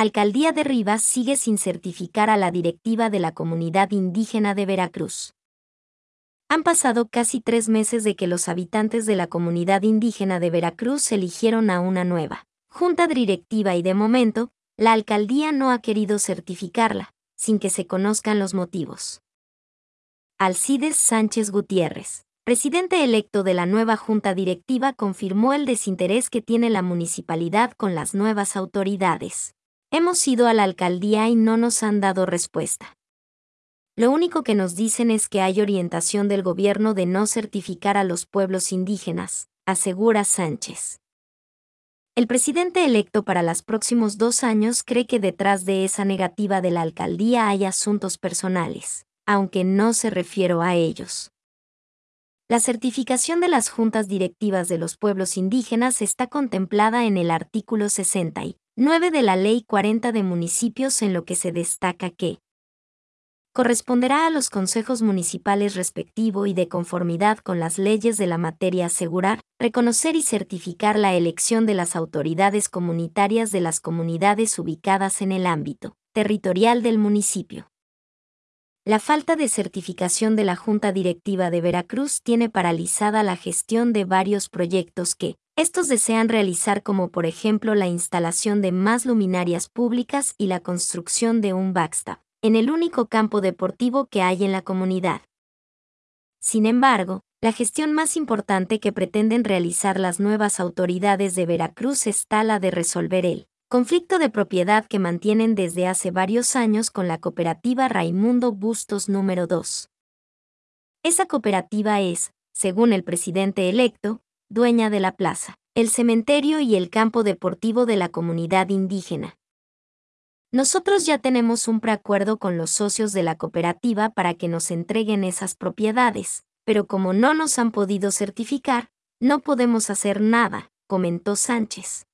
Alcaldía de Rivas sigue sin certificar a la directiva de la comunidad indígena de Veracruz. Han pasado casi tres meses de que los habitantes de la comunidad indígena de Veracruz eligieron a una nueva junta directiva y de momento, la alcaldía no ha querido certificarla, sin que se conozcan los motivos. Alcides Sánchez Gutiérrez, presidente electo de la nueva junta directiva, confirmó el desinterés que tiene la municipalidad con las nuevas autoridades. Hemos ido a la alcaldía y no nos han dado respuesta. Lo único que nos dicen es que hay orientación del gobierno de no certificar a los pueblos indígenas, asegura Sánchez. El presidente electo para los próximos dos años cree que detrás de esa negativa de la alcaldía hay asuntos personales, aunque no se refiero a ellos. La certificación de las juntas directivas de los pueblos indígenas está contemplada en el artículo 60 9 de la Ley 40 de municipios en lo que se destaca que corresponderá a los consejos municipales respectivo y de conformidad con las leyes de la materia asegurar, reconocer y certificar la elección de las autoridades comunitarias de las comunidades ubicadas en el ámbito territorial del municipio. La falta de certificación de la Junta Directiva de Veracruz tiene paralizada la gestión de varios proyectos que, estos desean realizar como por ejemplo la instalación de más luminarias públicas y la construcción de un backstop, en el único campo deportivo que hay en la comunidad. Sin embargo, la gestión más importante que pretenden realizar las nuevas autoridades de Veracruz está la de resolver el conflicto de propiedad que mantienen desde hace varios años con la cooperativa Raimundo Bustos número 2. Esa cooperativa es, según el presidente electo, dueña de la plaza, el cementerio y el campo deportivo de la comunidad indígena. Nosotros ya tenemos un preacuerdo con los socios de la cooperativa para que nos entreguen esas propiedades, pero como no nos han podido certificar, no podemos hacer nada, comentó Sánchez.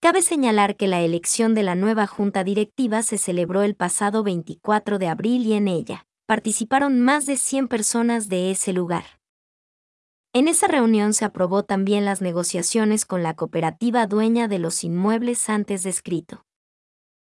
Cabe señalar que la elección de la nueva junta directiva se celebró el pasado 24 de abril y en ella participaron más de 100 personas de ese lugar. En esa reunión se aprobó también las negociaciones con la cooperativa dueña de los inmuebles antes descrito.